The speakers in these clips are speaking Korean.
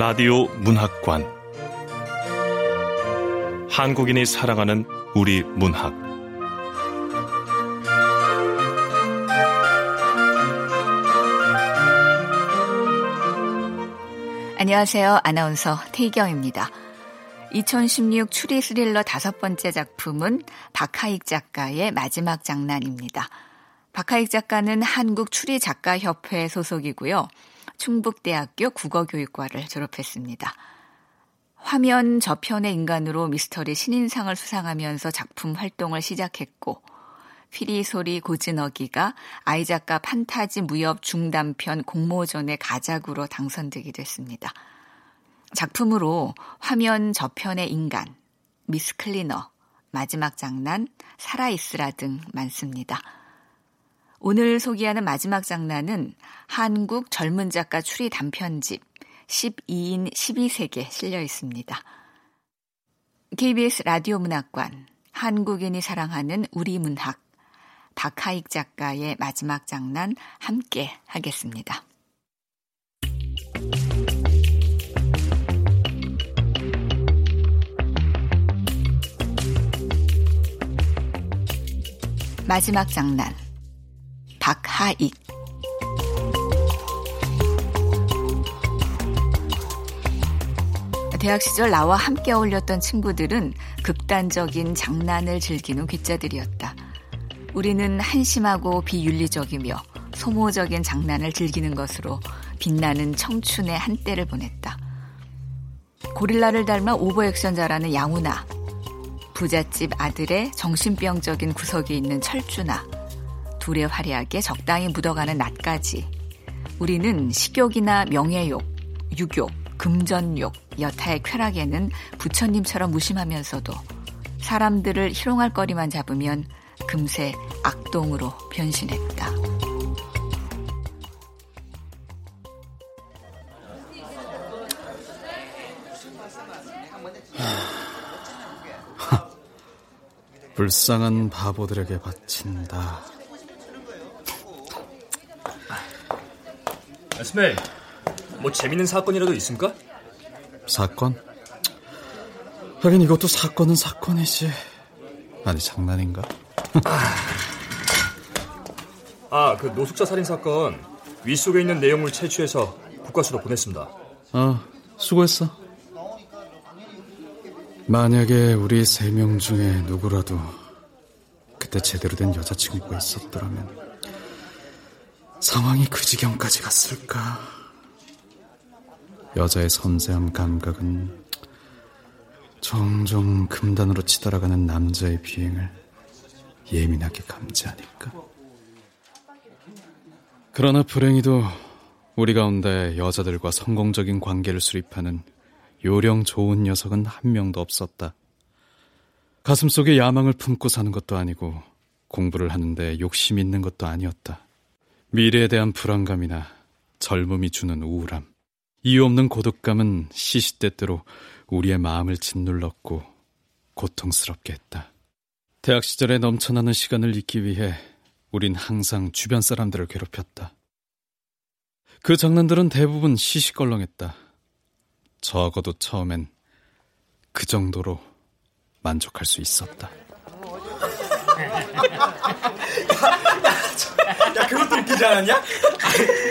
라디오 문학관 한국인이 사랑하는 우리 문학 안녕하세요. 아나운서 태경입니다. 2016 추리 스릴러 다섯 번째 작품은 박하익 작가의 마지막 장난입니다. 박하익 작가는 한국 추리 작가 협회 소속이고요. 충북대학교 국어교육과를 졸업했습니다. 화면 저편의 인간으로 미스터리 신인상을 수상하면서 작품 활동을 시작했고 피리소리 고즈너기가 아이작가 판타지 무협 중단편 공모전의 가작으로 당선되기도 했습니다. 작품으로 화면 저편의 인간, 미스 클리너, 마지막 장난, 살아있으라 등 많습니다. 오늘 소개하는 마지막 장난은 한국 젊은 작가 추리 단편집 12인 12세계 실려 있습니다. KBS 라디오 문학관, 한국인이 사랑하는 우리 문학, 박하익 작가의 마지막 장난 함께 하겠습니다. 마지막 장난 박하익 대학 시절 나와 함께 어울렸던 친구들은 극단적인 장난을 즐기는 귀자들이었다. 우리는 한심하고 비윤리적이며 소모적인 장난을 즐기는 것으로 빛나는 청춘의 한때를 보냈다. 고릴라를 닮아 오버액션 잘하는 양우나, 부잣집 아들의 정신병적인 구석이 있는 철주나, 둘의 활약에 적당히 묻어가는 낮까지 우리는 식욕이나 명예욕, 유욕, 금전욕, 여타의 쾌락에는 부처님처럼 무심하면서도 사람들을 희롱할 거리만 잡으면 금세 악동으로 변신했다. 불쌍한 바보들에게 바친다. 스멜, 뭐 재밌는 사건이라도 있습니까? 사건? 하긴 이것도 사건은 사건이지. 아니 장난인가? 아, 그 노숙자 살인 사건 위 속에 있는 내용물 채취해서 국과수로 보냈습니다. 어, 수고했어. 만약에 우리 세 명 중에 누구라도 그때 제대로 된 여자친구가 있었더라면 상황이 그 지경까지 갔을까? 여자의 섬세한 감각은 종종 금단으로 치달아가는 남자의 비행을 예민하게 감지하니까. 그러나 불행히도 우리 가운데 여자들과 성공적인 관계를 수립하는 요령 좋은 녀석은 한 명도 없었다. 가슴속에 야망을 품고 사는 것도 아니고 공부를 하는데 욕심 있는 것도 아니었다. 미래에 대한 불안감이나 젊음이 주는 우울함, 이유 없는 고독감은 시시때때로 우리의 마음을 짓눌렀고 고통스럽게 했다. 대학 시절에 넘쳐나는 시간을 잊기 위해 우린 항상 주변 사람들을 괴롭혔다. 그 장난들은 대부분 시시껄렁했다. 적어도 처음엔 그 정도로 만족할 수 있었다. 야, 그것도 웃기지 않았냐?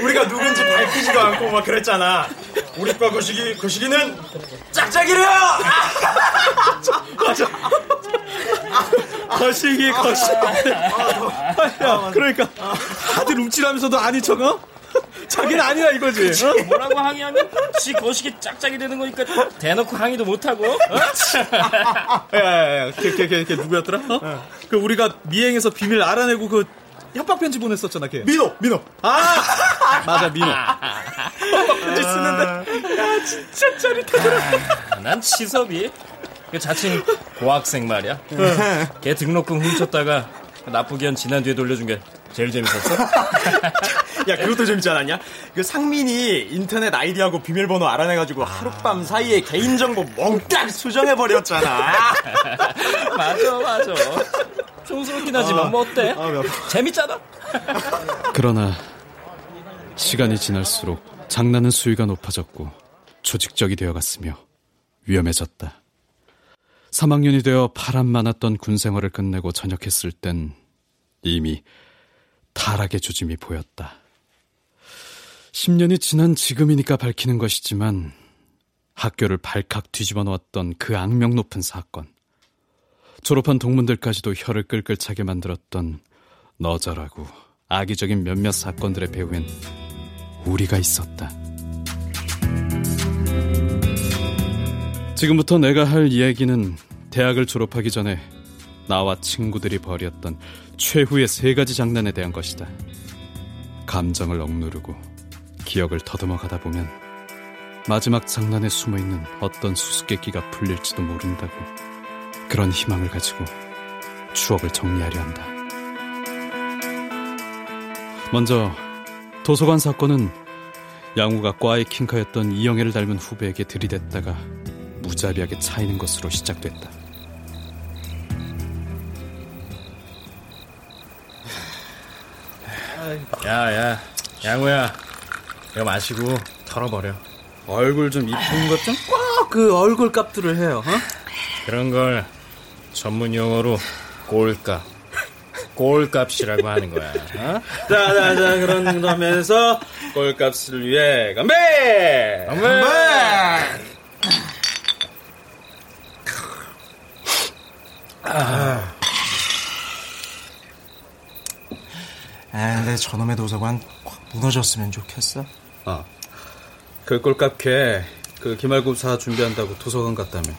우리가 누군지 밝히지도 않고 막 그랬잖아. 우리과 거시기, 거시기는 짝짝이래요! 맞아. 거시기, 거시기. 야, 그러니까 다들 움찔하면서도 아니 척어? 자기는 아니야 이거지. 어? 뭐라고 항의하면 지 거시기 짝짝이 되는 거니까 대놓고 항의도 못하고. 어? 야야야, 걔, 걔, 걔, 걔 누구였더라? 어? 그 우리가 미행에서 비밀 알아내고 그 협박 편지 보냈었잖아, 걔. 민호, 민호. 아, 맞아, 민호. 이제 쓰는데. 야, 진짜 짜릿하더라. 난 치섭이. 그 자칭 고학생 말이야. 걔 등록금 훔쳤다가 나쁘게 한 지난 뒤에 돌려준 게 제일 재밌었어. 야, 그것도 재밌지 않았냐? 그 상민이 인터넷 아이디하고 비밀번호 알아내가지고 하룻밤 사이에 개인정보 몽땅 수정해버렸잖아. 맞아, 맞아. 촌스럽긴 하지만 뭐 어때? 재밌잖아. 그러나 시간이 지날수록 장난은 수위가 높아졌고 조직적이 되어갔으며 위험해졌다. 3학년이 되어 바람 많았던 군 생활을 끝내고 전역했을 땐 이미 타락의 조짐이 보였다. 10년이 지난 지금이니까 밝히는 것이지만 학교를 발칵 뒤집어 놓았던 그 악명 높은 사건. 졸업한 동문들까지도 혀를 끌끌 차게 만들었던 너절하고 악의적인 몇몇 사건들의 배후엔 우리가 있었다. 지금부터 내가 할 이야기는 대학을 졸업하기 전에 나와 친구들이 벌였던 최후의 세 가지 장난에 대한 것이다. 감정을 억누르고 기억을 더듬어 가다 보면 마지막 장난에 숨어 있는 어떤 수수께끼가 풀릴지도 모른다고 그런 희망을 가지고 추억을 정리하려 한다. 먼저 도서관 사건은 양우가 과의 킹카였던 이영애를 닮은 후배에게 들이댔다가 무자비하게 차이는 것으로 시작됐다. 야, 야, 양우야. 이거 마시고 털어버려. 얼굴 좀 이쁜 것좀꼭그 얼굴 값들을 해요. 어? 그런 걸 전문 용어로 꼴값. 꼴값이라고 하는 거야. 어? 자 자 자 그런 점에서 꼴값을 위해 건배! 건배! 아, 근데 저놈의 도서관 확 무너졌으면 좋겠어. 아, 그 꼴값 걔그 기말고사 준비한다고 도서관 갔다며.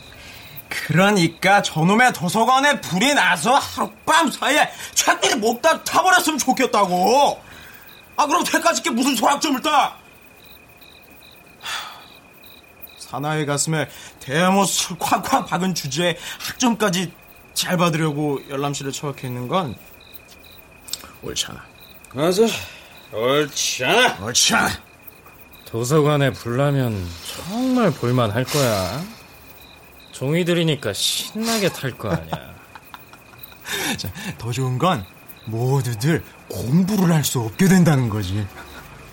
그러니까 저놈의 도서관에 불이 나서 하룻밤 사이에 책들이 못다 타버렸으면 좋겠다고. 아 그럼 퇴까지 게 무슨 소락점을 따? 사나이 가슴에 대못을 콱콱 박은 주제에 학점까지 잘 받으려고 열람실에 처박혀 있는 건 옳지 않아. 맞아. 옳지 않아. 옳지 않아. 도서관에 불나면 정말 볼만 할 거야. 종이들이니까 신나게 탈 거 아니야. 자, 더 좋은 건 모두들 공부를 할 수 없게 된다는 거지.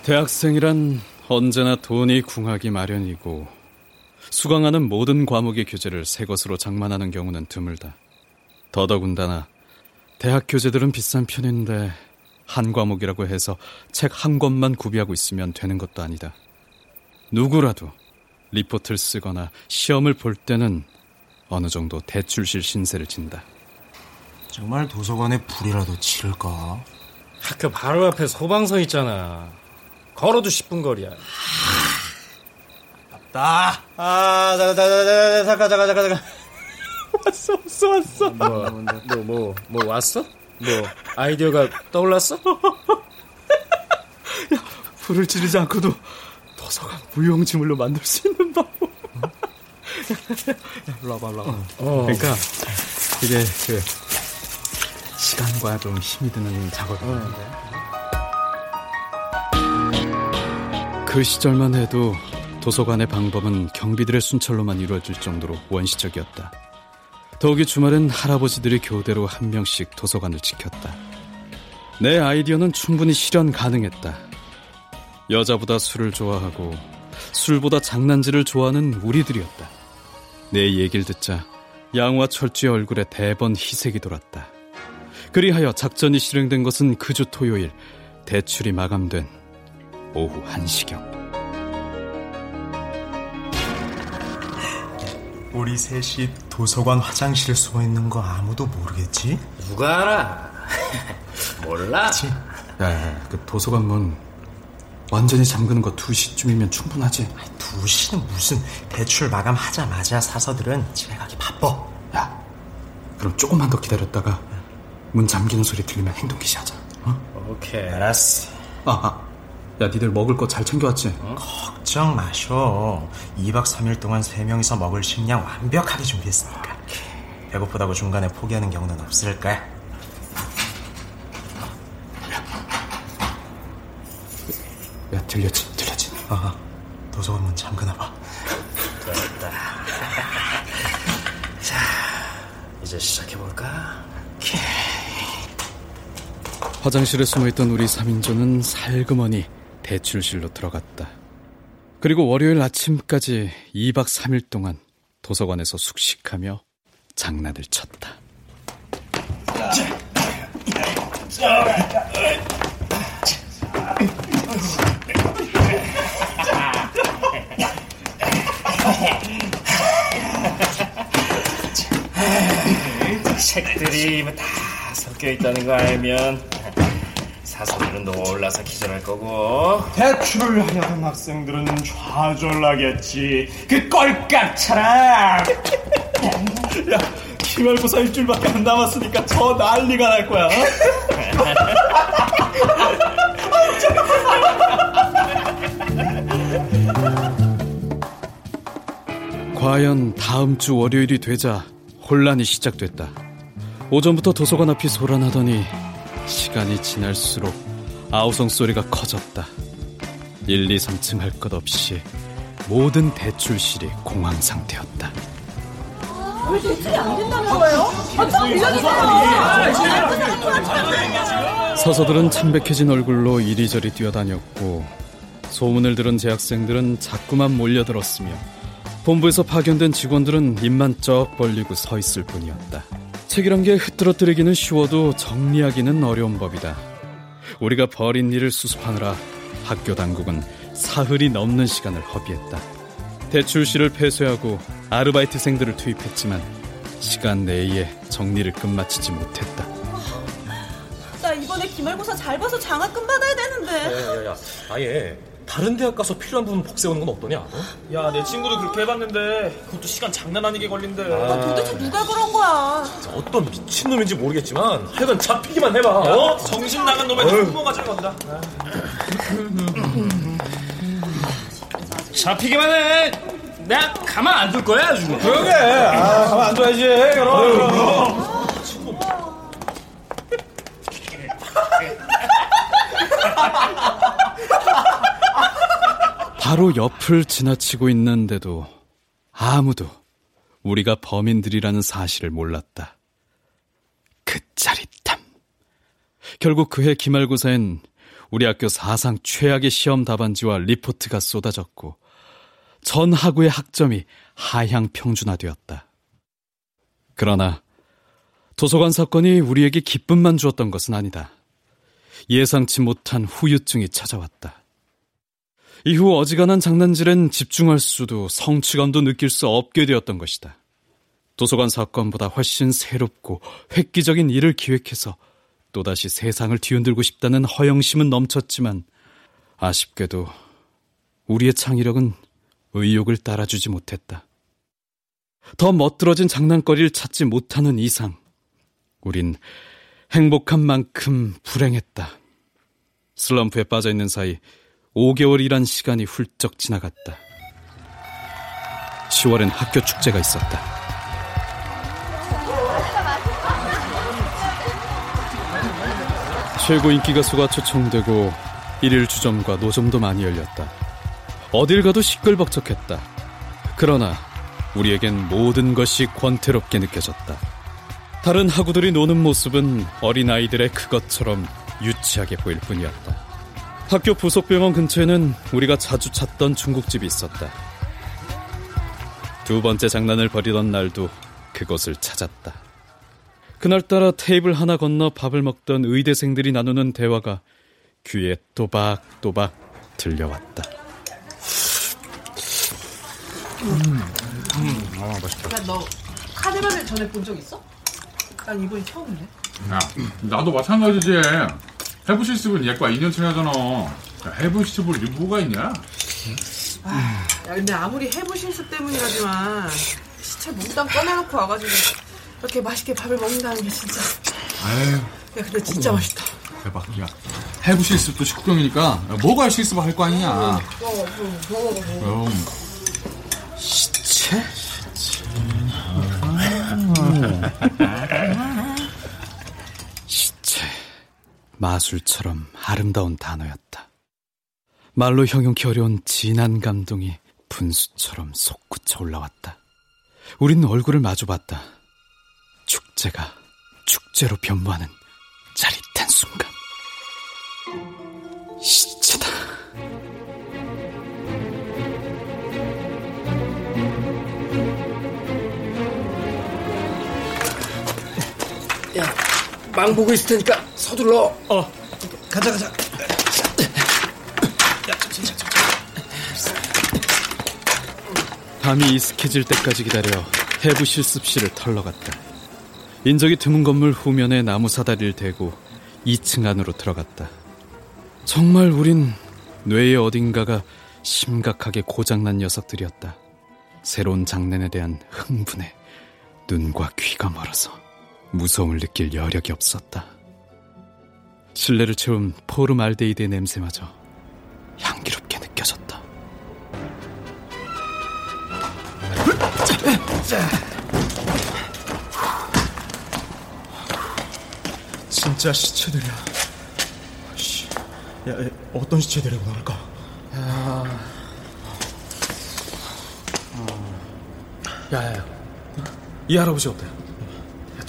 대학생이란 언제나 돈이 궁하기 마련이고 수강하는 모든 과목의 교재를 새 것으로 장만하는 경우는 드물다. 더더군다나 대학 교재들은 비싼 편인데 한 과목이라고 해서 책 한 권만 구비하고 있으면 되는 것도 아니다. 누구라도 리포트를 쓰거나 시험을 볼 때는 어느 정도 대출실 신세를 진다. 정말 도서관에 불이라도 지를까? 학교 바로 앞에 소방서 있잖아. 걸어도 10분 거리야. 나. 아, 잠깐, 잠깐, 잠깐, 잠깐, 잠깐, 잠깐. 왔어, 왔어, 왔어. 뭐, 뭐, 뭐, 뭐 왔어? 뭐 아이디어가 떠올랐어? 야, 불을 지르지 않고도 도서관 무용지물로 만들 수 있는 방법. 일로 와봐, 일로 와봐. 어. 그러니까 이게 그 시간과 좀 힘이 드는 작업인데. 그 시절만 해도 도서관의 방법은 경비들의 순찰로만 이루어질 정도로 원시적이었다. 더욱이 주말엔 할아버지들이 교대로 한 명씩 도서관을 지켰다. 내 아이디어는 충분히 실현 가능했다. 여자보다 술을 좋아하고 술보다 장난질을 좋아하는 우리들이었다. 내 얘기를 듣자 양화 철주의 얼굴에 대번 희색이 돌았다. 그리하여 작전이 실행된 것은 그 주 토요일 대출이 마감된 오후 1시경. 우리 셋이 도서관 화장실에 숨어 있는 거 아무도 모르겠지? 누가 알아? 몰라. 야, 야, 그 도서관 문 완전히 잠그는 거 2시쯤이면 충분하지. 2시는 무슨 대출 마감하자마자 사서들은 집에 가기 바빠. 야, 그럼 조금만 더 기다렸다가 문 잠기는 소리 들리면 행동 기시하자. 어? 오케이. 알았어. 아, 아 야, 니들 먹을 거 잘 챙겨왔지? 걱정 마셔. 2박 3일 동안 3명이서 먹을 식량 완벽하게 준비했으니까. 배고프다고 중간에 포기하는 경우는 없을 거야. 야, 들렸지? 들렸지? 아, 도서관 문 잠그나봐. 됐다. 자, 이제 시작해볼까? 화장실에 숨어있던 우리 3인조는 살그머니 대출실로 들어갔다. 그리고 월요일 아침까지 2박 3일 동안 도서관에서 숙식하며 장난을 쳤다. 책들이 뭐다 섞여 있다는 거 알면 사서들은 놀라서 기절할 거고 대출을 하려 는 학생들은 좌절나겠지. 그 꼴깍차랑. 야, 기말고사 일주일밖에 안 남았으니까 더 난리가 날 거야. 과연 다음 주 월요일이 되자 혼란이 시작됐다. 오전부터 도서관 앞이 소란하더니 시간이 지날수록 아우성 소리가 커졌다. 1, 2, 3층 할 것 없이 모든 대출실이 공황 상태였다. 왜 대출이 안 된다는 거예요? 아, 빌려주세요. 서서들은 참백해진 얼굴로 이리저리 뛰어다녔고 소문을 들은 재학생들은 자꾸만 몰려들었으며 본부에서 파견된 직원들은 입만 쩍 벌리고 서 있을 뿐이었다. 책이란 게 흐트러뜨리기는 쉬워도 정리하기는 어려운 법이다. 우리가 버린 일을 수습하느라 학교 당국은 사흘이 넘는 시간을 허비했다. 대출실을 폐쇄하고 아르바이트생들을 투입했지만 시간 내에 정리를 끝마치지 못했다. 나 이번에 기말고사 잘 봐서 장학금 받아야 되는데. 야야야 아예 다른 대학 가서 필요한 부분 복세우는 건 어떠냐? 어? 야, 내 친구도 그렇게 해봤는데 그것도 시간 장난 아니게 걸린대. 아, 도대체 누가 그런 거야? 어떤 미친놈인지 모르겠지만 하여간 잡히기만 해봐 어? 정신 나간 놈의 부모가 잘 건다. 잡히기만 해 내가 가만 안 둘 거야 아주 그러게. 아, 가만 안 둬야지. 그럼. 그럼. 바로 옆을 지나치고 있는데도 아무도 우리가 범인들이라는 사실을 몰랐다. 그 짜릿함. 결국 그해 기말고사엔 우리 학교 사상 최악의 시험 답안지와 리포트가 쏟아졌고 전 학우의 학점이 하향 평준화되었다. 그러나 도서관 사건이 우리에게 기쁨만 주었던 것은 아니다. 예상치 못한 후유증이 찾아왔다. 이후 어지간한 장난질엔 집중할 수도 성취감도 느낄 수 없게 되었던 것이다. 도서관 사건보다 훨씬 새롭고 획기적인 일을 기획해서 또다시 세상을 뒤흔들고 싶다는 허영심은 넘쳤지만 아쉽게도 우리의 창의력은 의욕을 따라주지 못했다. 더 멋들어진 장난거리를 찾지 못하는 이상 우린 행복한 만큼 불행했다. 슬럼프에 빠져 있는 사이 5개월이란 시간이 훌쩍 지나갔다. 10월엔 학교 축제가 있었다. 최고 인기 가수가 초청되고 일일 주점과 노점도 많이 열렸다. 어딜 가도 시끌벅적했다. 그러나 우리에겐 모든 것이 권태롭게 느껴졌다. 다른 학우들이 노는 모습은 어린아이들의 그것처럼 유치하게 보일 뿐이었다. 학교 부속병원 근처에는 우리가 자주 찾던 중국집이 있었다. 두 번째 장난을 벌이던 날도 그곳을 찾았다. 그날따라 테이블 하나 건너 밥을 먹던 의대생들이 나누는 대화가 귀에 또박또박 들려왔다. 음, 음, 아, 맛있다. 야, 너 카네발을 전에 본 적 있어? 난 이번이 처음이네. 야, 나도 마찬가지지. 해부 실습은 얘과 2년치 하잖아. 해부 실습을 이 뭐가 있냐? 아, 야, 근데 아무리 해부 실습 때문이라지만 시체 몽땅 꺼내놓고 와가지고 이렇게 맛있게 밥을 먹는다는 게 진짜. 아유, 야, 근데 진짜 어머. 맛있다. 대박. 야, 해부 실습도 식구경이니까 뭐가 실습을 할 거 아니냐. 그럼 시체? 시체. 마술처럼 아름다운 단어였다. 말로 형용기 어려운 진한 감동이 분수처럼 솟구쳐 올라왔다. 우린 얼굴을 마주봤다. 축제가 축제로 변모하는 짜릿한 순간. 시체다. 야, 망 보고 있을 테니까 서둘러. 어, 가자, 가자. 밤이 이슥해질 때까지 기다려 해부 실습실을 털러갔다. 인적이 드문 건물 후면에 나무 사다리를 대고 2층 안으로 들어갔다. 정말 우린 뇌의 어딘가가 심각하게 고장난 녀석들이었다. 새로운 장난에 대한 흥분에 눈과 귀가 멀어서 무서움을 느낄 여력이 없었다. 실내를 채운 포름알데히드의 냄새마저 향기롭게 느껴졌다. 진짜 시체들이야. 씨, 야, 야, 어떤 시체 데리고 나갈까? 야, 야, 야. 이 할아버지 어때?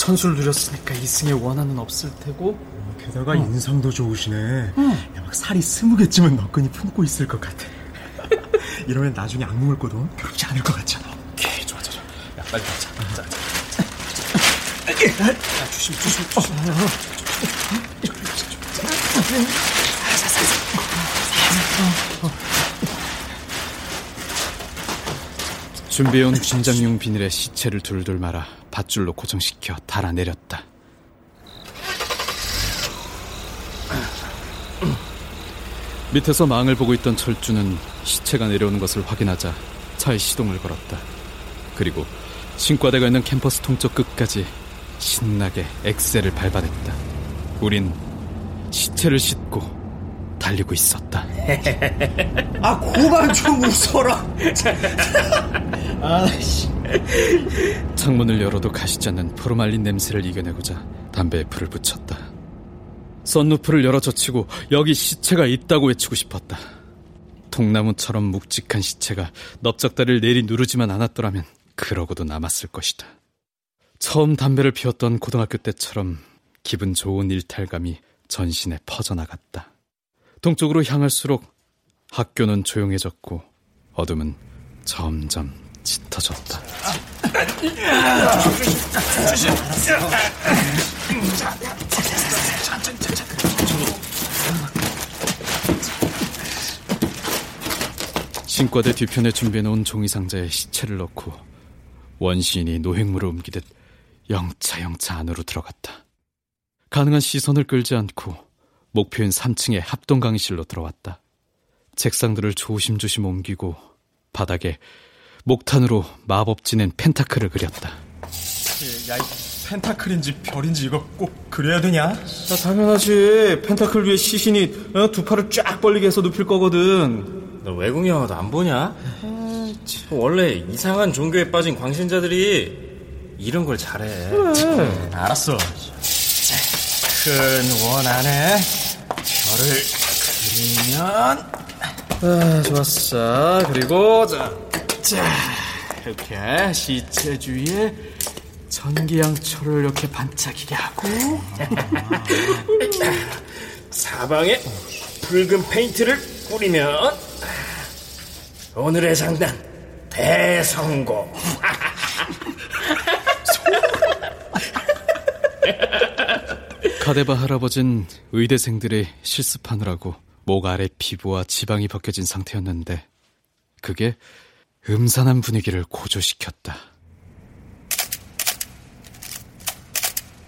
천수를 누렸으니까 이승의 원한은 없을 테고. 게다가 인상도 좋으시네. 야, 막 살이 스무 개쯤은 너끈히 품고 있을 것 같아. 이러면 나중에 악몽을 꿔도 괴롭지 않을 것 같잖아. 오케이, 좋아, 좋아. 야, 빨리 가자. 자, 자, 야, 조심, 조심, 조심. 준비해온 김장용 비닐에 시체를 둘둘 말아 밧줄로 고정시켜 달아내렸다. 밑에서 망을 보고 있던 철주는 시체가 내려오는 것을 확인하자 차에 시동을 걸었다. 그리고 신과대가 있는 캠퍼스 통쪽 끝까지 신나게 엑셀을 밟아냈다. 우린 시체를 싣고 달리고 있었다. 아, 고만 좀 웃어라. 아 씨. 창문을 열어도 가시지 않는 포르말린 냄새를 이겨내고자 담배에 불을 붙였다. 썬루프를 열어 젖히고 여기 시체가 있다고 외치고 싶었다. 통나무처럼 묵직한 시체가 넓적다리를 내리 누르지만 않았더라면 그러고도 남았을 것이다. 처음 담배를 피웠던 고등학교 때처럼 기분 좋은 일탈감이 전신에 퍼져나갔다. 동쪽으로 향할수록 학교는 조용해졌고 어둠은 점점 짙어졌다. 신과대 뒤편에 준비해놓은 종이상자에 시체를 넣고 원시인이 노획물을 옮기듯 영차영차 안으로 들어갔다. 가능한 시선을 끌지 않고 목표인 3층의 합동 강의실로 들어왔다. 책상들을 조심조심 옮기고 바닥에 목탄으로 마법 지낸 펜타클을 그렸다. 야, 이 펜타클인지 별인지 이거 꼭 그려야 되냐? 야, 당연하지. 펜타클 위에 시신이 어, 두 팔을 쫙 벌리게 해서 눕힐 거거든. 너 외국 영화도 안 보냐? 원래 이상한 종교에 빠진 광신자들이 이런 걸 잘해. 그래. 알았어. 큰 원 안에 별을 그리면 아, 좋았어. 그리고 자, 자 이렇게 시체 주위에 전기양초를 이렇게 반짝이게 하고 사방에 붉은 페인트를 뿌리면 오늘의 장난 대성공. 카데바 할아버진 의대생들이 실습하느라고 목 아래 피부와 지방이 벗겨진 상태였는데 그게 음산한 분위기를 고조시켰다.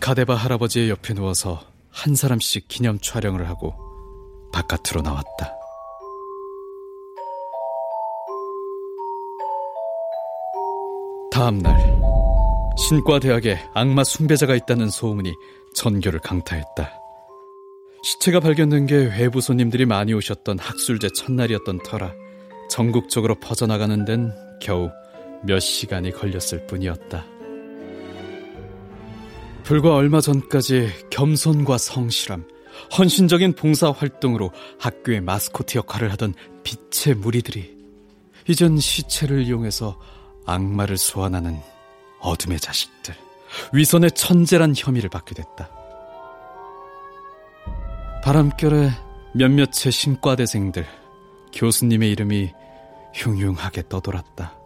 카데바 할아버지의 옆에 누워서 한 사람씩 기념 촬영을 하고 바깥으로 나왔다. 다음 날 신과대학에 악마 숭배자가 있다는 소문이 전교를 강타했다. 시체가 발견된 게 외부 손님들이 많이 오셨던 학술제 첫날이었던 터라 전국적으로 퍼져나가는 데는 겨우 몇 시간이 걸렸을 뿐이었다. 불과 얼마 전까지 겸손과 성실함, 헌신적인 봉사 활동으로 학교의 마스코트 역할을 하던 빛의 무리들이 이젠 시체를 이용해서 악마를 소환하는 어둠의 자식들, 위선의 천재란 혐의를 받게 됐다. 바람결에 몇몇의 신과대생들, 교수님의 이름이 흉흉하게 떠돌았다.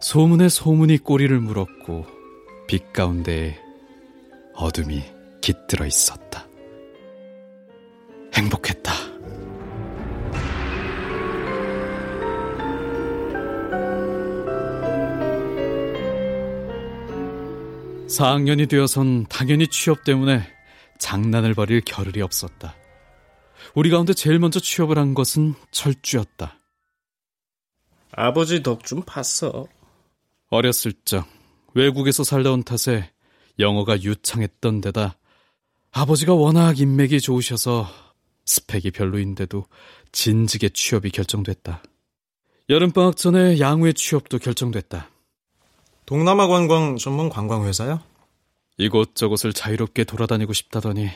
소문에 소문이 꼬리를 물었고 빛 가운데 어둠이 깃들어 있었다. 행복했다. 4학년이 되어선 당연히 취업 때문에 장난을 벌일 겨를이 없었다. 우리 가운데 제일 먼저 취업을 한 것은 철주였다. 아버지 덕 좀 봤어. 어렸을 적 외국에서 살다 온 탓에 영어가 유창했던 데다 아버지가 워낙 인맥이 좋으셔서 스펙이 별로인데도 진즉에 취업이 결정됐다. 여름방학 전에 양우의 취업도 결정됐다. 동남아 관광 전문 관광회사요? 이곳저곳을 자유롭게 돌아다니고 싶다더니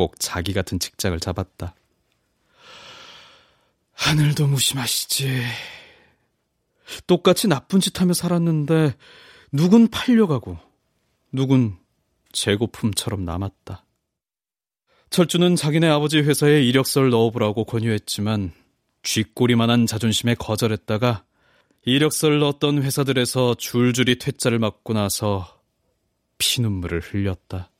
꼭 자기 같은 직장을 잡았다. 하늘도 무심하시지. 똑같이 나쁜 짓 하며 살았는데 누군 팔려가고 누군 재고품처럼 남았다. 철주는 자기네 아버지 회사에 이력서를 넣어보라고 권유했지만 쥐꼬리만한 자존심에 거절했다가 이력서를 넣었던 회사들에서 줄줄이 퇴짜를 맞고 나서 피눈물을 흘렸다.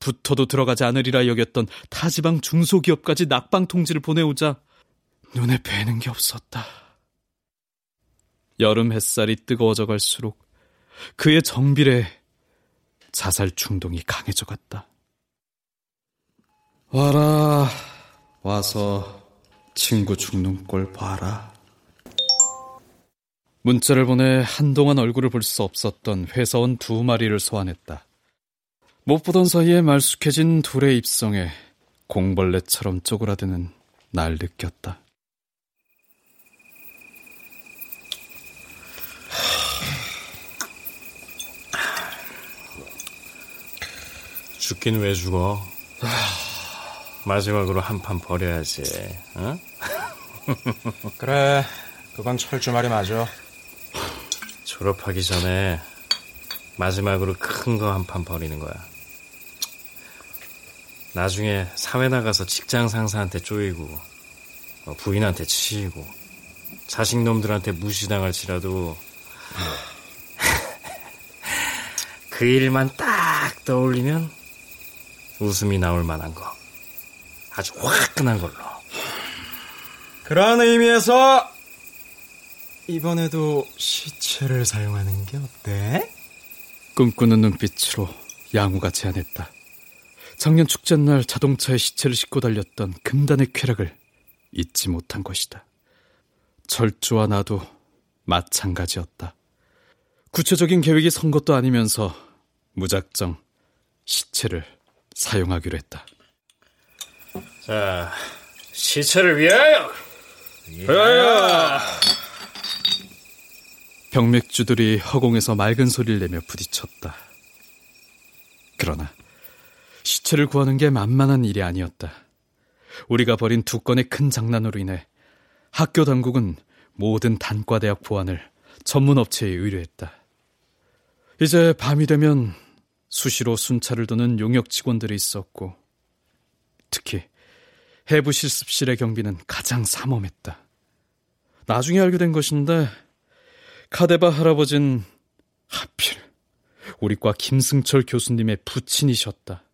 붙어도 들어가지 않으리라 여겼던 타지방 중소기업까지 낙방 통지를 보내오자 눈에 뵈는 게 없었다. 여름 햇살이 뜨거워져 갈수록 그의 정빌에 자살 충동이 강해져 갔다. 와라, 와서 친구 죽는 꼴 봐라. 문자를 보내 한동안 얼굴을 볼 수 없었던 회사원 두 마리를 소환했다. 못 보던 사이에 말쑥해진 둘의 입성에 공벌레처럼 쪼그라드는 날 느꼈다. 죽긴 왜 죽어? 마지막으로 한 판 버려야지. 어? 그래, 그건 철주 말이 맞아. 졸업하기 전에 마지막으로 큰 거 한 판 버리는 거야. 나중에 사회 나가서 직장 상사한테 쪼이고 어, 부인한테 치이고 자식 놈들한테 무시당할지라도 그 일만 딱 떠올리면 웃음이 나올 만한 거. 아주 화끈한 걸로. 그런 의미에서 이번에도 시체를 사용하는 게 어때? 꿈꾸는 눈빛으로 양우가 제안했다. 작년 축제날 자동차에 시체를 싣고 달렸던 금단의 쾌락을 잊지 못한 것이다. 철주와 나도 마찬가지였다. 구체적인 계획이 선 것도 아니면서 무작정 시체를 사용하기로 했다. 자, 시체를 위하여! 위하여! 병맥주들이 허공에서 맑은 소리를 내며 부딪혔다. 그러나 시체를 구하는 게 만만한 일이 아니었다. 우리가 벌인 두 건의 큰 장난으로 인해 학교 당국은 모든 단과대학 보안을 전문 업체에 의뢰했다. 이제 밤이 되면 수시로 순찰을 도는 용역 직원들이 있었고 특히 해부 실습실의 경비는 가장 삼엄했다. 나중에 알게 된 것인데 카데바 할아버진 하필 우리과 김승철 교수님의 부친이셨다.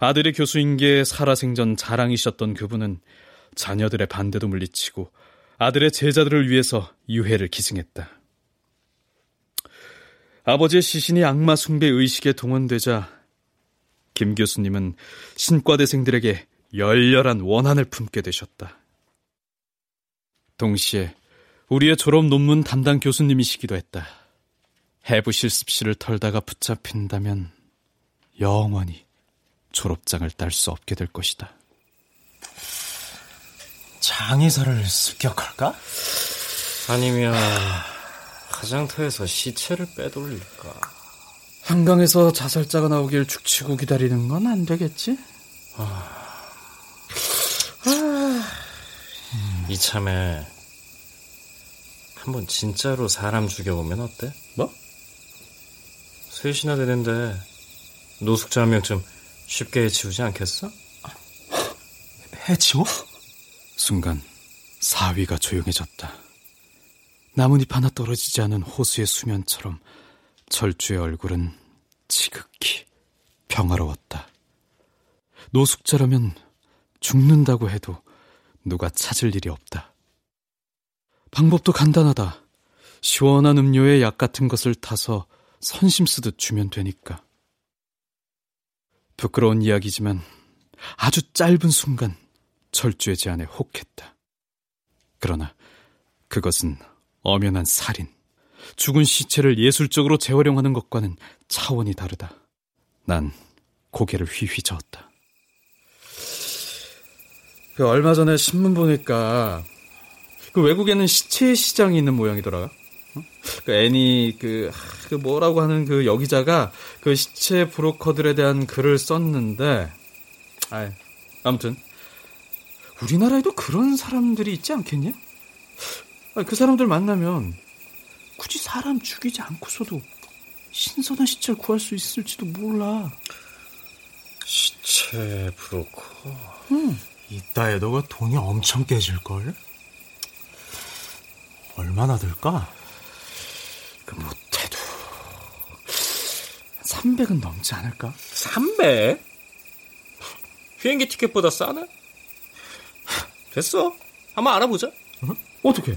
아들의 교수인 게 살아생전 자랑이셨던 그분은 자녀들의 반대도 물리치고 아들의 제자들을 위해서 유해를 기증했다. 아버지의 시신이 악마 숭배 의식에 동원되자 김 교수님은 신과대생들에게 열렬한 원한을 품게 되셨다. 동시에 우리의 졸업 논문 담당 교수님이시기도 했다. 해부 실 습실을 털다가 붙잡힌다면 영원히 졸업장을 딸 수 없게 될 것이다. 장의사를 습격할까? 아니면 화장터에서 시체를 빼돌릴까? 한강에서 자살자가 나오길 죽치고 기다리는 건 안 되겠지? 아... 이참에 한번 진짜로 사람 죽여보면 어때? 뭐? 셋이나 되는데 노숙자 한 명쯤 쉽게 해치우지 않겠어? 해치워? 순간 사위가 조용해졌다. 나뭇잎 하나 떨어지지 않은 호수의 수면처럼 철주의 얼굴은 지극히 평화로웠다. 노숙자라면 죽는다고 해도 누가 찾을 일이 없다. 방법도 간단하다. 시원한 음료에 약 같은 것을 타서 선심 쓰듯 주면 되니까. 부끄러운 이야기지만 아주 짧은 순간 철주의 제안에 혹했다. 그러나 그것은 엄연한 살인. 죽은 시체를 예술적으로 재활용하는 것과는 차원이 다르다. 난 고개를 휘휘 저었다. 그 얼마 전에 신문 보니까 그 외국에는 시체 시장이 있는 모양이더라. 어? 그 애니 그, 그 뭐라고 하는 그 여기자가 그 시체 브로커들에 대한 글을 썼는데, 아 아무튼 우리나라에도 그런 사람들이 있지 않겠냐? 그 사람들 만나면 굳이 사람 죽이지 않고서도 신선한 시체를 구할 수 있을지도 몰라. 시체 브로커? 응. 이따 그 돈이 엄청 깨질걸? 얼마나 들까? 그 못해도 300은 넘지 않을까? 300? 비행기 티켓보다 싸네? 됐어. 한번 알아보자. 어? 어떻게?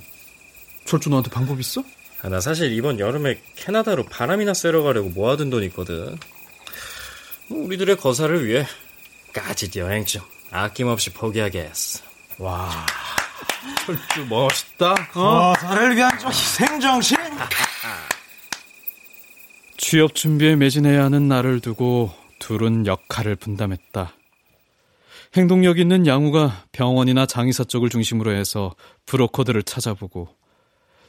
철주 너한테 방법 있어? 아, 나 사실 이번 여름에 캐나다로 바람이나 쐬러 가려고 모아둔 돈 있거든. 뭐 우리들의 거사를 위해 까짓 여행 좀 아낌없이 포기하겠어. 와, 철주 멋있다. 어? 거사를 위한 저 희생정신? 취업 준비에 매진해야 하는 나를 두고 둘은 역할을 분담했다. 행동력 있는 양우가 병원이나 장의사 쪽을 중심으로 해서 브로커들을 찾아보고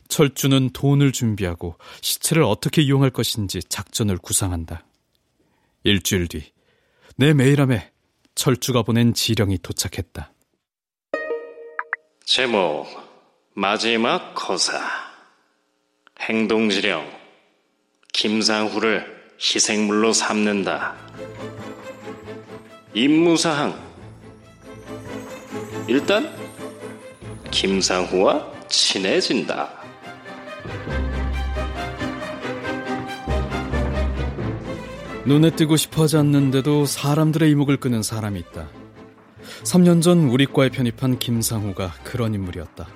철주는 돈을 준비하고 시체를 어떻게 이용할 것인지 작전을 구상한다. 일주일 뒤, 내 메일함에 철주가 보낸 지령이 도착했다. 제목, 마지막 거사. 행동지령, 김상후를 희생물로 삼는다. 임무사항, 일단 김상후와 친해진다. 눈에 띄고 싶어 하지 않는데도 사람들의 이목을 끄는 사람이 있다. 3년 전 우리과에 편입한 김상우가 그런 인물이었다.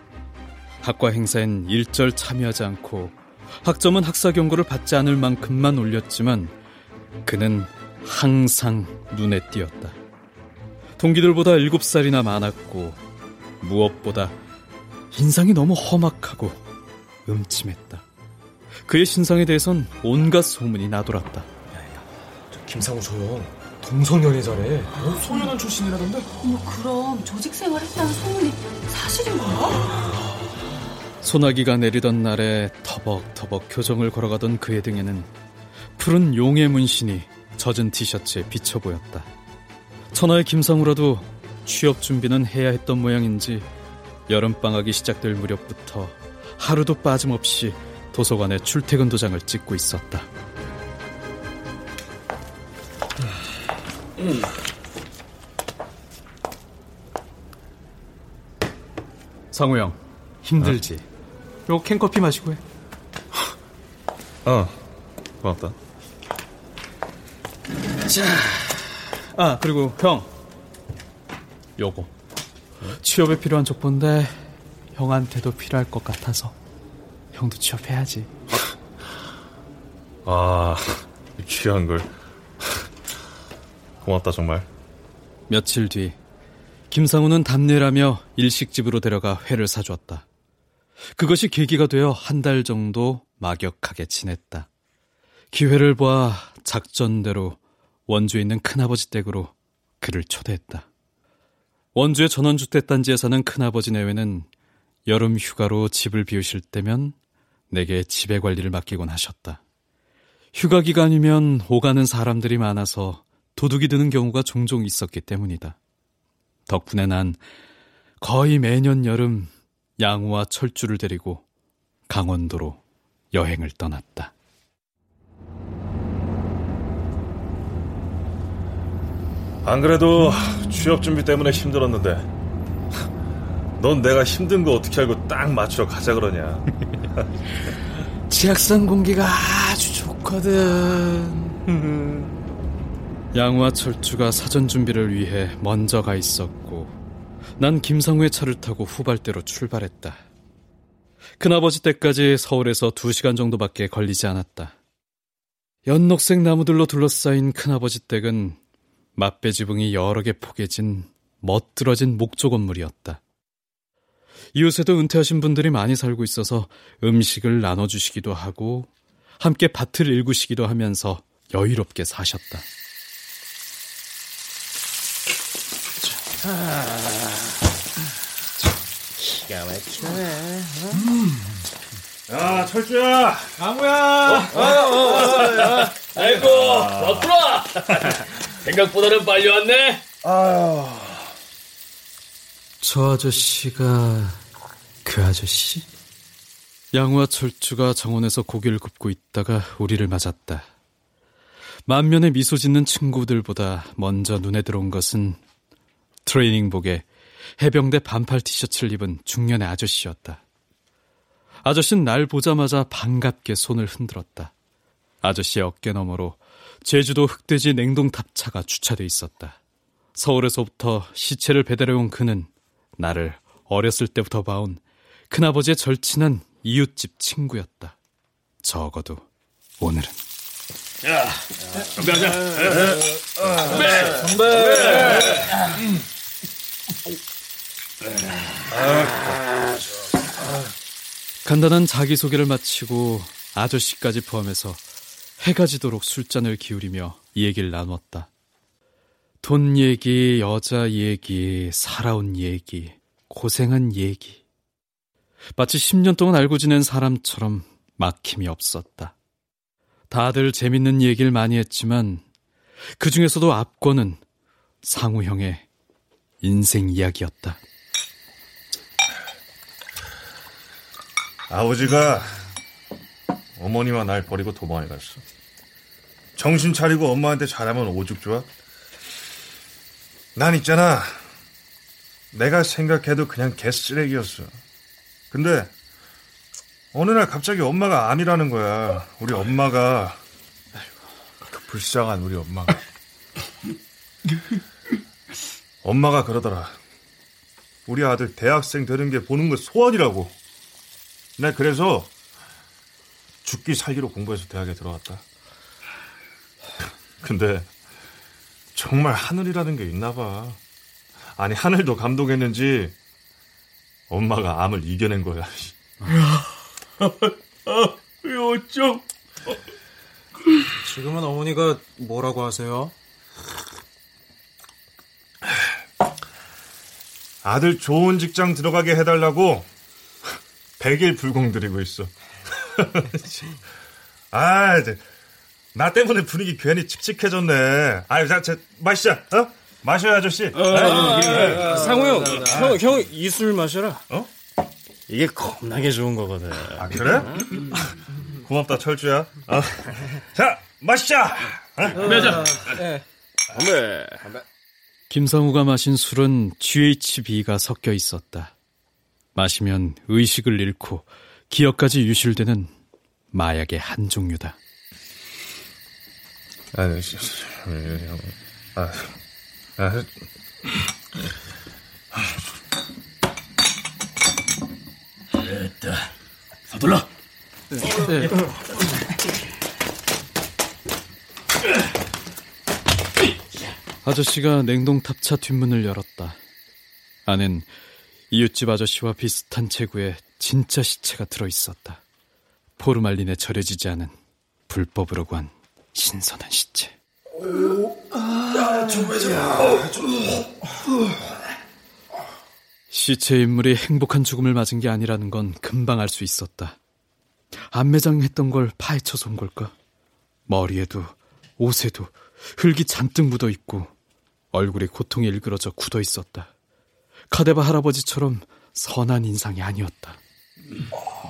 학과 행사엔 일절 참여하지 않고 학점은 학사 경고를 받지 않을 만큼만 올렸지만 그는 항상 눈에 띄었다. 동기들보다 7살이나 많았고 무엇보다 인상이 너무 험악하고 음침했다. 그의 신상에 대해선 온갖 소문이 나돌았다. 김상우 조용 동성연애자래. 어, 소년원 출신이라던데. 어머 그럼 조직 생활 했다는 소문이 사실인가? 소나기가 내리던 날에 터벅터벅 교정을 걸어가던 그의 등에는 푸른 용의 문신이 젖은 티셔츠에 비쳐 보였다. 천하의 김상우라도 취업 준비는 해야 했던 모양인지 여름방학이 시작될 무렵부터 하루도 빠짐없이 도서관에 출퇴근 도장을 찍고 있었다. 음. 상우 형, 힘들지? 어? 요 캔커피 마시고 해. 어, 고맙다. 자, 아, 그리고 형. 요거. 취업에 필요한 족보인데 형한테도 필요할 것 같아서 형도 취업해야지. 아, 귀한 걸. 고맙다 정말. 며칠 뒤 김상우는 답례라며 일식집으로 데려가 회를 사주었다. 그것이 계기가 되어 한 달 정도 막역하게 지냈다. 기회를 보아 작전대로 원주에 있는 큰아버지 댁으로 그를 초대했다. 원주의 전원주택 단지에 사는 큰아버지 내외는 여름 휴가로 집을 비우실 때면 내게 집의 관리를 맡기곤 하셨다. 휴가 기간이면 오가는 사람들이 많아서 도둑이 드는 경우가 종종 있었기 때문이다. 덕분에 난 거의 매년 여름 양우와 철주를 데리고 강원도로 여행을 떠났다. 안 그래도 취업 준비 때문에 힘들었는데 넌 내가 힘든 거 어떻게 알고 딱 맞춰 가자 그러냐 지악산 공기가 아주 좋거든. 양우와 철주가 사전 준비를 위해 먼저 가 있었고 난 김상우의 차를 타고 후발대로 출발했다. 큰아버지 댁까지 서울에서 두 시간 정도밖에 걸리지 않았다. 연녹색 나무들로 둘러싸인 큰아버지 댁은 맛배 지붕이 여러 개 포개진 멋들어진 목조 건물이었다. 이웃에도 은퇴하신 분들이 많이 살고 있어서 음식을 나눠주시기도 하고 함께 밭을 일구시기도 하면서 여유롭게 사셨다. 기가 막히네. 야 철주야 강우야 어, 어, 왔어. 아이고 왔구나. 생각보다는 빨리 왔네. 아유. 저 아저씨가 그 아저씨? 양우와 철주가 정원에서 고기를 굽고 있다가 우리를 맞았다. 만면에 미소 짓는 친구들보다 먼저 눈에 들어온 것은 트레이닝복에 해병대 반팔 티셔츠를 입은 중년의 아저씨였다. 아저씨는 날 보자마자 반갑게 손을 흔들었다. 아저씨의 어깨 너머로 제주도 흑돼지 냉동탑차가 주차돼 있었다. 서울에서부터 시체를 배달해온 그는 나를 어렸을 때부터 봐온 큰아버지의 절친한 이웃집 친구였다. 적어도 오늘은. 자, 건배하자. 건배. 건배. 간단한 자기소개를 마치고 아저씨까지 포함해서 해가 지도록 술잔을 기울이며 얘기를 나누었다. 돈 얘기, 여자 얘기, 살아온 얘기, 고생한 얘기. 마치 10년 동안 알고 지낸 사람처럼 막힘이 없었다. 다들 재밌는 얘기를 많이 했지만 그 중에서도 압권은 상우 형의 인생 이야기였다. 아버지가 어머니와 날 버리고 도망을 갔어. 정신 차리고 엄마한테 잘하면 오죽 좋아? 난 있잖아. 내가 생각해도 그냥 개쓰레기였어. 근데 어느 날 갑자기 엄마가 아니라는 거야. 우리 엄마가 그 불쌍한 우리 엄마가 엄마가 그러더라. 우리 아들 대학생 되는 게 보는 거 소원이라고. 나 그래서 죽기 살기로 공부해서 대학에 들어갔다. 근데 정말 하늘이라는 게 있나 봐. 아니 하늘도 감동했는지 엄마가 암을 이겨낸 거야. 요즘 지금은 어머니가 뭐라고 하세요? 아들 좋은 직장 들어가게 해달라고 100일 불공 들이고 있어. 아, 이제 나 때문에 분위기 괜히 칙칙해졌네. 아유, 자, 자 마시자. 어? 마셔요, 아저씨. 어, 아, 아, 상우 형, 형, 형, 이 술 마셔라. 어? 이게 겁나게 좋은 거거든. 아, 그래? 고맙다, 철주야. 어. 자, 마시자. 매자. 건배. 김상우가 마신 술은 GHB가 섞여 있었다. 마시면 의식을 잃고 기억까지 유실되는 마약의 한 종류다. 아, 아, 아, 됐다. 서둘러. 네. 아저씨가 냉동 탑차 뒷문을 열었다. 안엔 이웃집 아저씨와 비슷한 체구의 진짜 시체가 들어있었다. 포르말린에 절여지지 않은 불법으로 구한 신선한 시체. 오, 아, 시체 인물이 행복한 죽음을 맞은 게 아니라는 건 금방 알 수 있었다. 안매장했던 걸 파헤쳐서 온 걸까? 머리에도 옷에도 흙이 잔뜩 묻어 있고 얼굴이 고통에 일그러져 굳어 있었다. 카데바 할아버지처럼 선한 인상이 아니었다.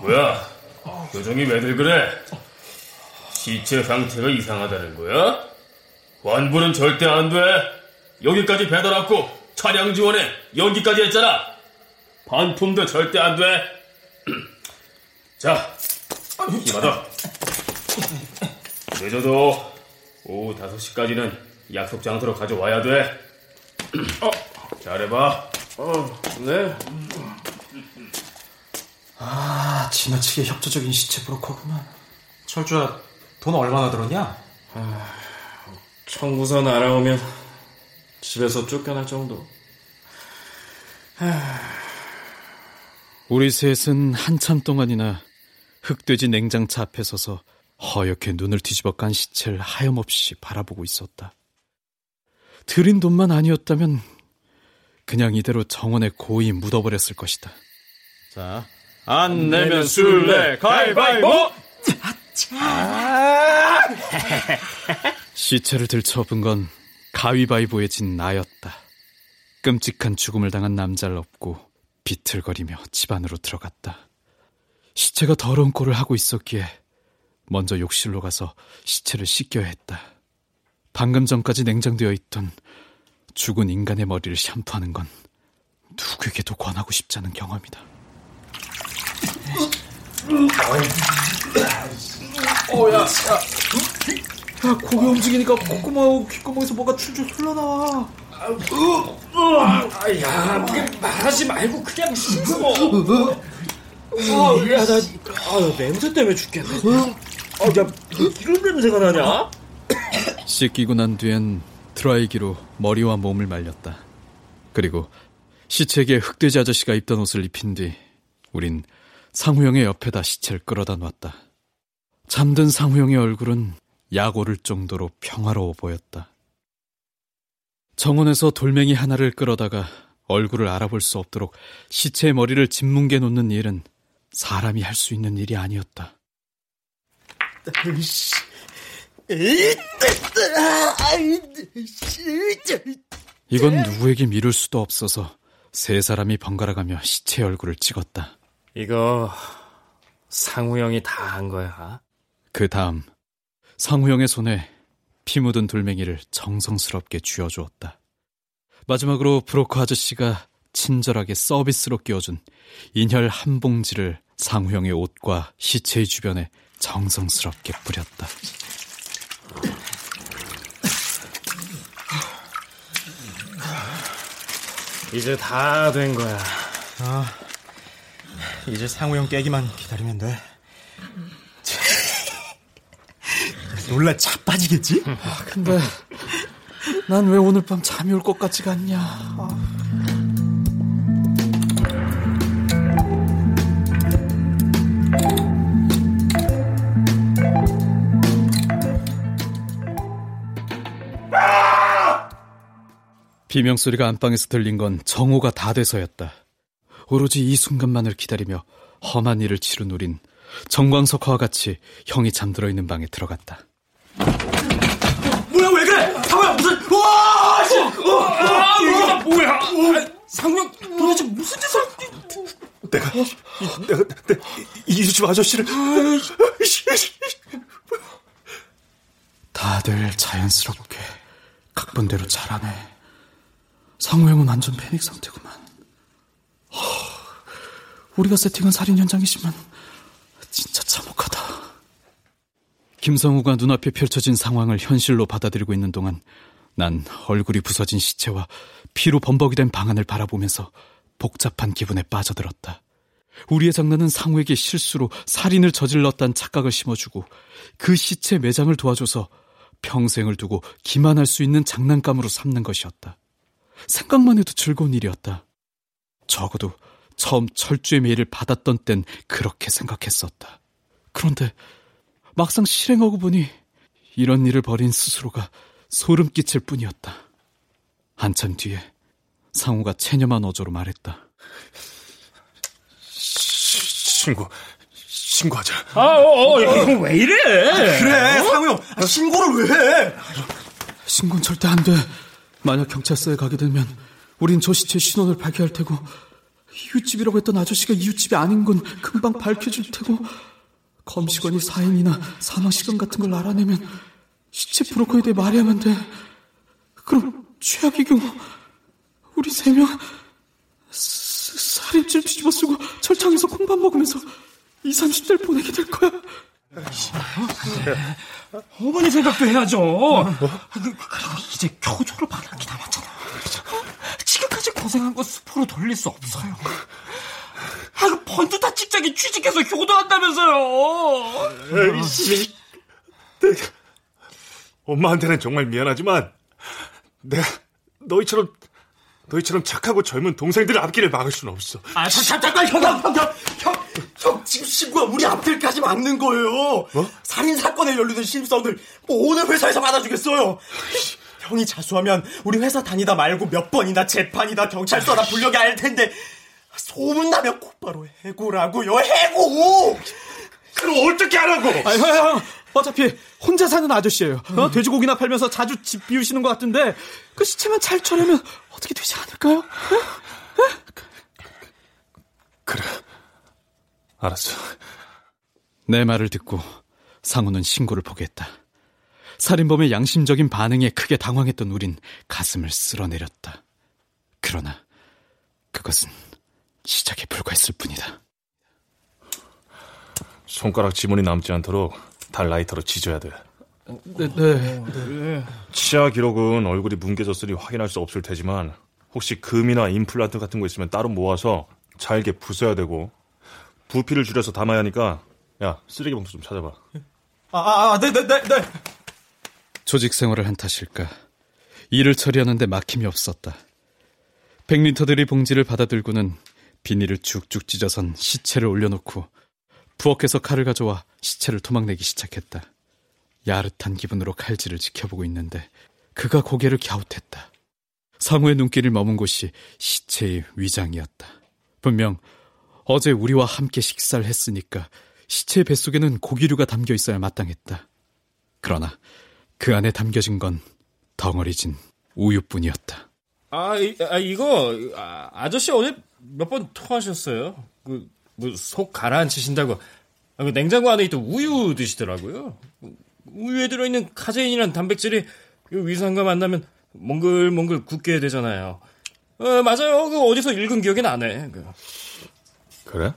뭐야? 표정이 왜들 그래? 시체 상태가 이상하다는 거야? 환불은 절대 안 돼. 여기까지 배달 왔고 차량 지원에 연기까지 했잖아. 반품도 절대 안 돼. 자, 이 받아. 늦어도 오후 5시까지는 약속 장소로 가져와야 돼. 어, 잘해봐. 어, 네. 아, 지나치게 협조적인 시체 브로커구만. 철주야, 돈 얼마나 들었냐? 아, 청구서 날아오면 집에서 쫓겨날 정도. 우리 셋은 한참 동안이나 흑돼지 냉장차 앞에 서서 허옇게 눈을 뒤집어 깐 시체를 하염없이 바라보고 있었다. 들인 돈만 아니었다면 그냥 이대로 정원에 고이 묻어버렸을 것이다. 자, 안 내면 술래 가위바위보! 시체를 들쳐업은 건 가위바위보에 진 나였다. 끔찍한 죽음을 당한 남자를 업고 비틀거리며 집 안으로 들어갔다. 시체가 더러운 꼴을 하고 있었기에 먼저 욕실로 가서 시체를 씻겨야 했다. 방금 전까지 냉장되어 있던 죽은 인간의 머리를 샴푸하는 건 누구에게도 권하고 싶지 않은 경험이다. 어, 야, 야. 야, 고개 움직이니까 콧구멍하고 귓구멍에서 뭐가 출출 흘러나와. 야, 말하지 말고 그냥 씻어. 아, 야, 나, 아, 냄새 때문에 죽겠네. 아, 야, 이런 냄새가 나냐? 씻기고 난 뒤엔 드라이기로 머리와 몸을 말렸다. 그리고 시체에게 흑돼지 아저씨가 입던 옷을 입힌 뒤 우린 상우형의 옆에다 시체를 끌어다 놨다. 잠든 상우형의 얼굴은 약 오를 정도로 평화로워 보였다. 정원에서 돌멩이 하나를 끌어다가 얼굴을 알아볼 수 없도록 시체의 머리를 짓뭉개 놓는 일은 사람이 할 수 있는 일이 아니었다. 이건 누구에게 미룰 수도 없어서 세 사람이 번갈아가며 시체 얼굴을 찍었다. 이거 상우 형이 다 한 거야. 그 다음 상우 형의 손에 피 묻은 돌멩이를 정성스럽게 쥐어주었다. 마지막으로 브로커 아저씨가 친절하게 서비스로 끼워준 인혈 한 봉지를 상우 형의 옷과 시체의 주변에 정성스럽게 뿌렸다. 이제 다 된 거야. 아, 이제 상우 형 깨기만 기다리면 돼. 놀라 자빠지겠지? 아, 근데 난 왜 오늘 밤 잠이 올 것 같지가 않냐. 아. 비명소리가 안방에서 들린 건 정오가 다 돼서였다. 오로지 이 순간만을 기다리며 험한 일을 치른 우린 정광석화와 같이 형이 잠들어 있는 방에 들어갔다. 뭐야 왜 그래? 상우야 무슨 와! 씨! 어, 아, 이거 뭐야? 아, 상우형 도대체 무슨 짓을? 내가 이, 내가 내, 이집 아저씨를 다들 자연스럽게 각본대로 잘하네. 상우형은 완전 패닉 상태구만. 허, 우리가 세팅한 살인 현장이지만 진짜 참혹하다. 김성우가 눈앞에 펼쳐진 상황을 현실로 받아들이고 있는 동안 난 얼굴이 부서진 시체와 피로 범벅이 된 방안을 바라보면서 복잡한 기분에 빠져들었다. 우리의 장난은 상우에게 실수로 살인을 저질렀다는 착각을 심어주고 그 시체 매장을 도와줘서 평생을 두고 기만할 수 있는 장난감으로 삼는 것이었다. 생각만 해도 즐거운 일이었다. 적어도 처음 철주의 메일을 받았던 땐 그렇게 생각했었다. 그런데 막상 실행하고 보니 이런 일을 벌인 스스로가 소름 끼칠 뿐이었다. 한참 뒤에 상우가 체념한 어조로 말했다. 신고, 신고하자. 아, 어, 어, 이거 왜 이래? 그래, 상우 형. 아, 신고를 왜 해? 신고는 절대 안 돼. 만약 경찰서에 가게 되면 우린 저 시체 신원을 발견할 테고 이웃집이라고 했던 아저씨가 이웃집이 아닌 건 금방 밝혀질 테고 검시관이 사인이나 사망 시간 같은 걸 알아내면 시체 브로커에 대해 말해야만 돼. 그럼 최악의 경우 우리 세 명 살인죄 뒤집어 쓰고 철창에서 콩밥 먹으면서 20, 30대를 보내게 될 거야. 어머니 생각도 해야죠. 그리고 이제 겨우 졸업하는 게 남았잖아. 지금까지 고생한 거 수포로 돌릴 수 없어요. 아이고 번듯한 직장에 취직해서 효도한다면서요. 에이씨. 내가 엄마한테는 정말 미안하지만 내가 너희처럼 너희처럼 착하고 젊은 동생들의 앞길을 막을 수는 없어. 아, 잠, 잠깐, 형, 형, 형, 형, 형, 형, 지금 신고가 우리 앞길까지 막는 거예요. 뭐? 살인 사건에 연루된 신입사원들, 뭐, 어느 회사에서 받아주겠어요? 형이 자수하면 우리 회사 다니다 말고 몇 번이나 재판이다 경찰서나 불려게 할 텐데, 소문나면 곧바로 해고라고요, 해고! 그럼 어떻게 하라고? 아, 형, 형, 어차피 혼자 사는 아저씨예요. 어? 돼지고기나 팔면서 자주 집 비우시는 것 같은데 그 시체만 잘 처리하면 어떻게 되지 않을까요? 그래. 알았어. 내 말을 듣고 상우는 신고를 포기했다. 살인범의 양심적인 반응에 크게 당황했던 우린 가슴을 쓸어내렸다. 그러나 그것은 시작에 불과했을 뿐이다. 손가락 지문이 남지 않도록 달 라이터로 지져야 돼. 네, 네. 치아 기록은 얼굴이 뭉개졌으니 확인할 수 없을 테지만 혹시 금이나 임플란트 같은 거 있으면 따로 모아서 잘게 부숴야 되고 부피를 줄여서 담아야 하니까 야 쓰레기 봉투 좀 찾아봐. 아, 아, 아, 네, 네, 네, 네. 조직 생활을 한 탓일까? 일을 처리하는데 막힘이 없었다. 100리터들이 봉지를 받아들고는 비닐을 쭉쭉 찢어선 시체를 올려놓고 부엌에서 칼을 가져와 시체를 토막내기 시작했다. 야릇한 기분으로 칼질을 지켜보고 있는데 그가 고개를 갸웃했다. 상우의 눈길을 머문 곳이 시체의 위장이었다. 분명 어제 우리와 함께 식사를 했으니까 시체의 뱃속에는 고기류가 담겨 있어야 마땅했다. 그러나 그 안에 담겨진 건 덩어리진 우유뿐이었다. 아, 이, 아 이거 아, 아저씨 어제 몇 번 토하셨어요? 그 뭐 속 가라앉히신다고 아, 그 냉장고 안에 있던 우유 드시더라고요. 우유에 들어있는 카제인이란 단백질이 위산과 만나면 몽글몽글 굳게 되잖아요. 어, 맞아요. 그 어디서 읽은 기억이 나네. 그. 그래?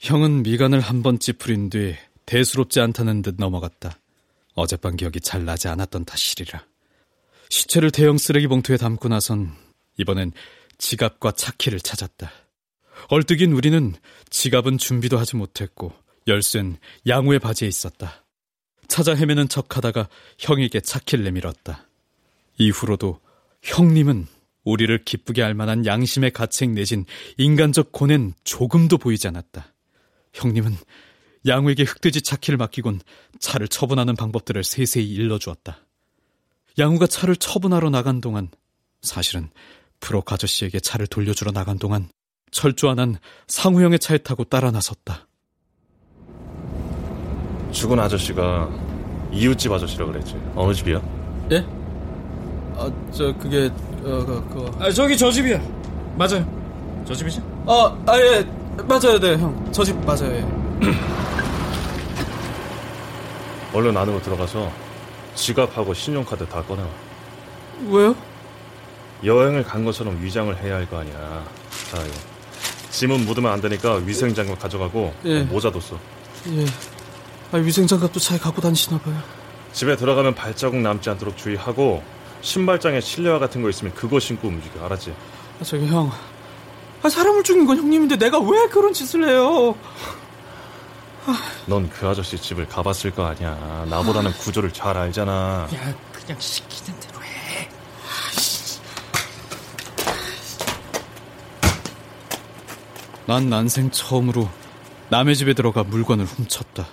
형은 미간을 한 번 찌푸린 뒤 대수롭지 않다는 듯 넘어갔다. 어젯밤 기억이 잘 나지 않았던 탓이리라. 시체를 대형 쓰레기 봉투에 담고 나선 이번엔 지갑과 차키를 찾았다. 얼뜨긴 우리는 지갑은 준비도 하지 못했고 열쇠는 양우의 바지에 있었다. 찾아 헤매는 척하다가 형에게 차키를 내밀었다. 이후로도 형님은 우리를 기쁘게 할 만한 양심의 가책 내진 인간적 고뇌는 조금도 보이지 않았다. 형님은 양우에게 흑돼지 차키를 맡기곤 차를 처분하는 방법들을 세세히 일러주었다. 양우가 차를 처분하러 나간 동안 사실은 프로 아저씨에게 차를 돌려주러 나간 동안 철조한 한 상우 형의 차에 타고 따라 나섰다. 죽은 아저씨가 이웃집 아저씨라 그랬지. 어느 집이야? 예? 아, 저 그게 어, 그, 그... 아, 저기 저 집이야. 맞아요. 저 집이지? 아, 아 예. 맞아요. 네, 형. 저 집 맞아요. 예. 얼른 안으로 들어가서 지갑하고 신용카드 다 꺼내와. 왜요? 여행을 간 것처럼 위장을 해야 할 거 아니야. 자, 이거. 짐은 묻으면 안 되니까 위생장갑 가져가고 예. 모자도 써. 예. 아, 위생장갑도 차에 갖고 다니시나 봐요. 집에 들어가면 발자국 남지 않도록 주의하고 신발장에 실내화 같은 거 있으면 그거 신고 움직여. 알았지? 아, 저기 형. 아, 사람을 죽인 건 형님인데 내가 왜 그런 짓을 해요? 넌그 아저씨 집을 가봤을 거 아니야. 나보다는 구조를 잘 알잖아. 야, 그냥 시키는 대로 해. 난 난생 처음으로 남의 집에 들어가 물건을 훔쳤다.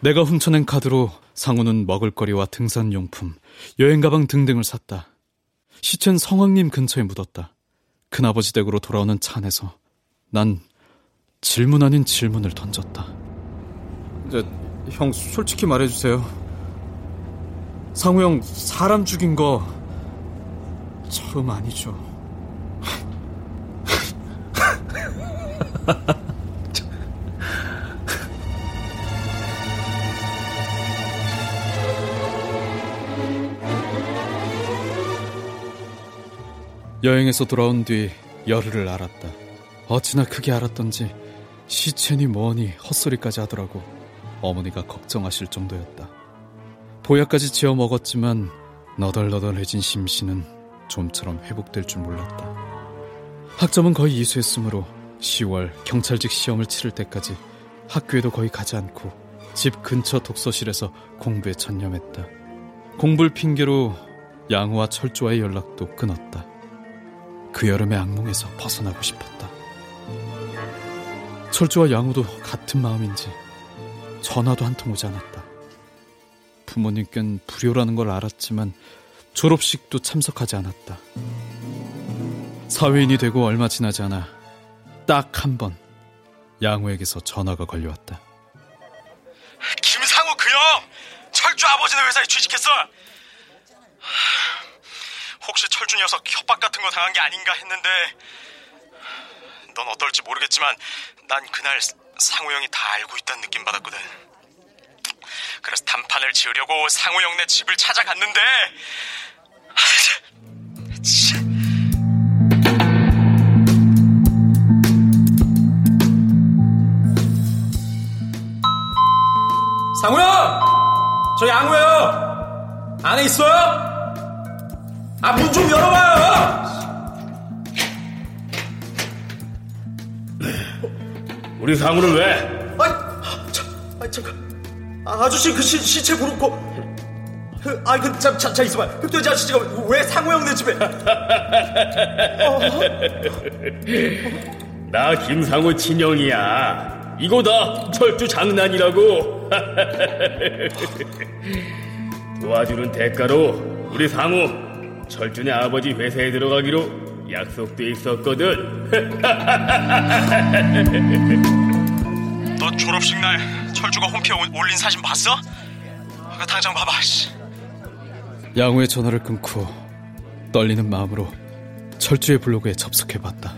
내가 훔쳐낸 카드로 상우는 먹을거리와 등산용품, 여행 가방 등등을 샀다. 시체는 성황님 근처에 묻었다. 큰아버지 댁으로 돌아오는 차 안에서 난 질문 아닌 질문을 던졌다. 이제 형 솔직히 말해주세요. 상우 형 사람 죽인 거 처음 아니죠? 여행에서 돌아온 뒤 열흘을 알았다. 어찌나 크게 알았던지 시체니 뭐니 헛소리까지 하더라고. 어머니가 걱정하실 정도였다. 보약까지 지어 먹었지만 너덜너덜해진 심신은 좀처럼 회복될 줄 몰랐다. 학점은 거의 이수했으므로 10월 경찰직 시험을 치를 때까지 학교에도 거의 가지 않고 집 근처 독서실에서 공부에 전념했다. 공부를 핑계로 양호와 철조와의 연락도 끊었다. 그 여름의 악몽에서 벗어나고 싶었다. 철조와 양호도 같은 마음인지 전화도 한 통 오지 않았다. 부모님께는 불효라는 걸 알았지만 졸업식도 참석하지 않았다. 사회인이 되고 얼마 지나지 않아 딱 한 번 양호에게서 전화가 걸려왔다. 김상우 그 형 철주 아버지네 회사에 취직했어. 혹시 녀석 협박 같은 거 당한 게 아닌가 했는데 넌 어떨지 모르겠지만 난 그날 상우 형이 다 알고 있다는 느낌 받았거든. 그래서 단판을 지으려고 상우 형네 집을 찾아갔는데 상우야! 저 양우예요! 안에 있어요? 아, 문 좀 열어봐요! 우리 상우는 왜? 아이, 자, 아이 잠깐. 아, 아저씨 그 시, 시체 부르고 그, 아이 그 자, 자, 자 있어봐. 흑돼지 아저씨가 왜 상우 형네 집에? 나 김상우 친형이야. 이거 다 철주 장난이라고. 도와주는 대가로 우리 상우 철준의 아버지 회사에 들어가기로 약속돼 있었거든. 너 졸업식 날 철주가 홈피에 올린 사진 봤어? 그거 당장 봐봐. 씨. 양호의 전화를 끊고 떨리는 마음으로 철주의 블로그에 접속해봤다.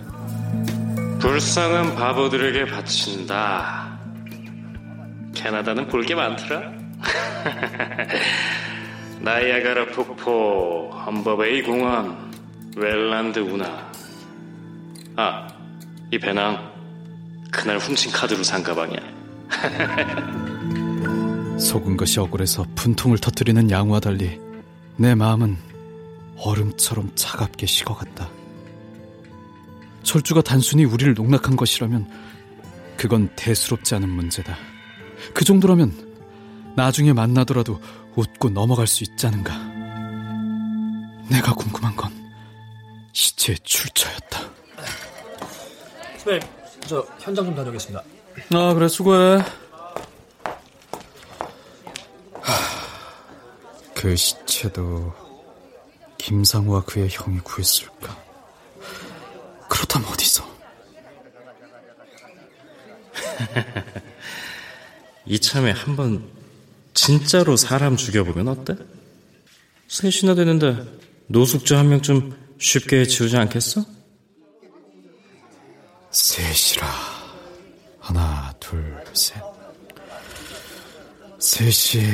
불쌍한 바보들에게 바친다. 캐나다는 볼 게 많더라. 나이아가라 폭포, 험버베이 공원, 웰란드 운하. 아, 이 배낭 그날 훔친 카드로 산 가방이야. 속은 것이 억울해서 분통을 터뜨리는 양호와 달리 내 마음은 얼음처럼 차갑게 식어갔다. 철주가 단순히 우리를 농락한 것이라면 그건 대수롭지 않은 문제다. 그 정도라면 나중에 만나더라도 웃고 넘어갈 수 있자는가. 내가 궁금한 건 시체의 출처였다. 선배님, 저 현장 좀 다녀오겠습니다. 아 그래 수고해. 그 시체도 김상우와 그의 형이 구했을까? 그렇다면 어디서? 이참에 한번 진짜로 사람 죽여보면 어때? 셋이나 되는데 노숙자 한 명쯤 쉽게 지우지 않겠어? 셋이라 하나 둘 셋. 셋이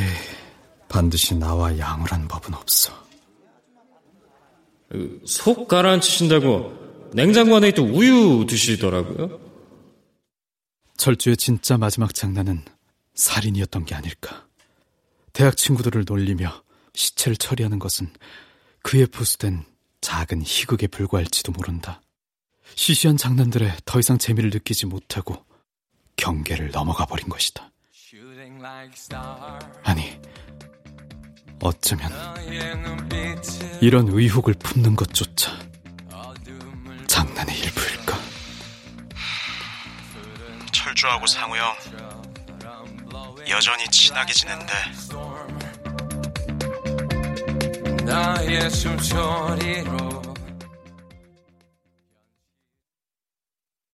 반드시 나와 양을 법은 없어. 속 가라앉히신다고 냉장고 안에 있던 우유 드시더라고요. 철주의 진짜 마지막 장난은 살인이었던 게 아닐까. 대학 친구들을 놀리며 시체를 처리하는 것은 그의 부수된 작은 희극에 불과할지도 모른다. 시시한 장난들에 더 이상 재미를 느끼지 못하고 경계를 넘어가 버린 것이다. 아니, 어쩌면 이런 의혹을 품는 것조차 장난의 일부일까? 철주하고 상우 형 여전히 친하게 지낸대. 나의 숨소리로